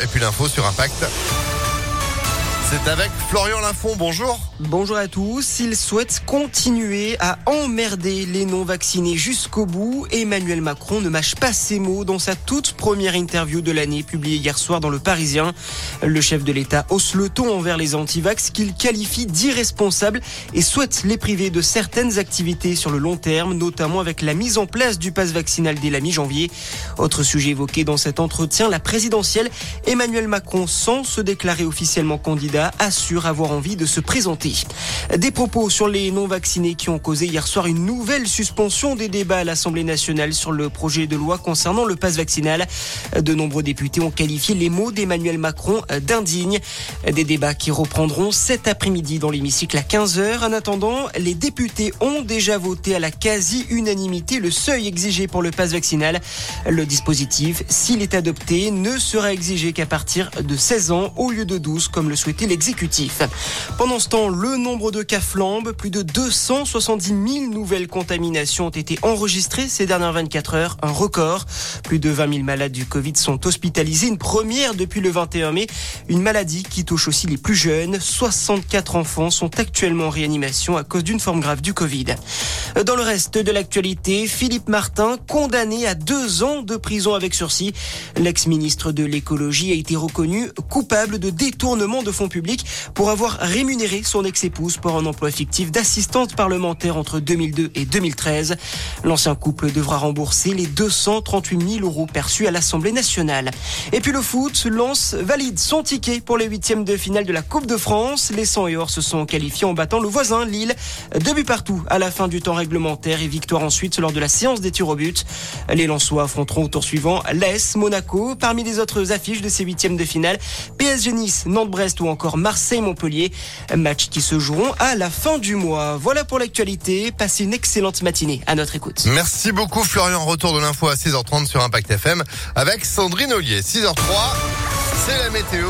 et puis l'info sur Impact. C'est avec Florian Lafont, bonjour. Bonjour à tous. Il souhaite continuer à emmerder les non-vaccinés jusqu'au bout. Emmanuel Macron ne mâche pas ses mots dans sa toute première interview de l'année publiée hier soir dans Le Parisien. Le chef de l'État hausse le ton envers les antivax qu'il qualifie d'irresponsables et souhaite les priver de certaines activités sur le long terme, notamment avec la mise en place du pass vaccinal dès la mi-janvier. Autre sujet évoqué dans cet entretien, la présidentielle. Emmanuel Macron, sans se déclarer officiellement candidat, assure avoir envie de se présenter. Des propos sur les non-vaccinés qui ont causé hier soir une nouvelle suspension des débats à l'Assemblée nationale sur le projet de loi concernant le pass vaccinal. De nombreux députés ont qualifié les mots d'Emmanuel Macron d'indignes. Des débats qui reprendront cet après-midi dans l'hémicycle à 15h. En attendant, les députés ont déjà voté à la quasi-unanimité le seuil exigé pour le pass vaccinal. Le dispositif, s'il est adopté, ne sera exigé qu'à partir de 16 ans au lieu de 12 comme le souhaitait l'exécutif. Pendant ce temps, le nombre de cas flambe. Plus de 270 000 nouvelles contaminations ont été enregistrées ces dernières 24 heures, un record. Plus de 20 000 malades du Covid sont hospitalisés, une première depuis le 21 mai. Une maladie qui touche aussi les plus jeunes. 64 enfants sont actuellement en réanimation à cause d'une forme grave du Covid. Dans le reste de l'actualité, Philippe Martin, condamné à deux ans de prison avec sursis. L'ex-ministre de l'écologie a été reconnu coupable de détournement de fonds publics pour avoir rémunéré son ex-épouse pour un emploi fictif d'assistante parlementaire entre 2002 et 2013. L'ancien couple devra rembourser les 238 000 euros perçus à l'Assemblée nationale. Et puis le foot, lance valide son ticket pour les huitièmes de finale de la Coupe de France. Les 100 et or se sont qualifiés en battant le voisin Lille. Deux buts partout à la fin du temps réglementaire et victoire ensuite lors de la séance des tirs au but. Les Lensois affronteront au tour suivant l'AS Monaco. Parmi les autres affiches de ces huitièmes de finale, PSG Nice, Nantes-Brest ou encore Marseille-Montpellier. Match qui se joueront à la fin du mois. Voilà pour l'actualité. Passez une excellente matinée à notre écoute. Merci beaucoup Florian. Retour de l'info à 6h30 sur Impact FM avec Sandrine Ollier. 6h03, c'est la météo.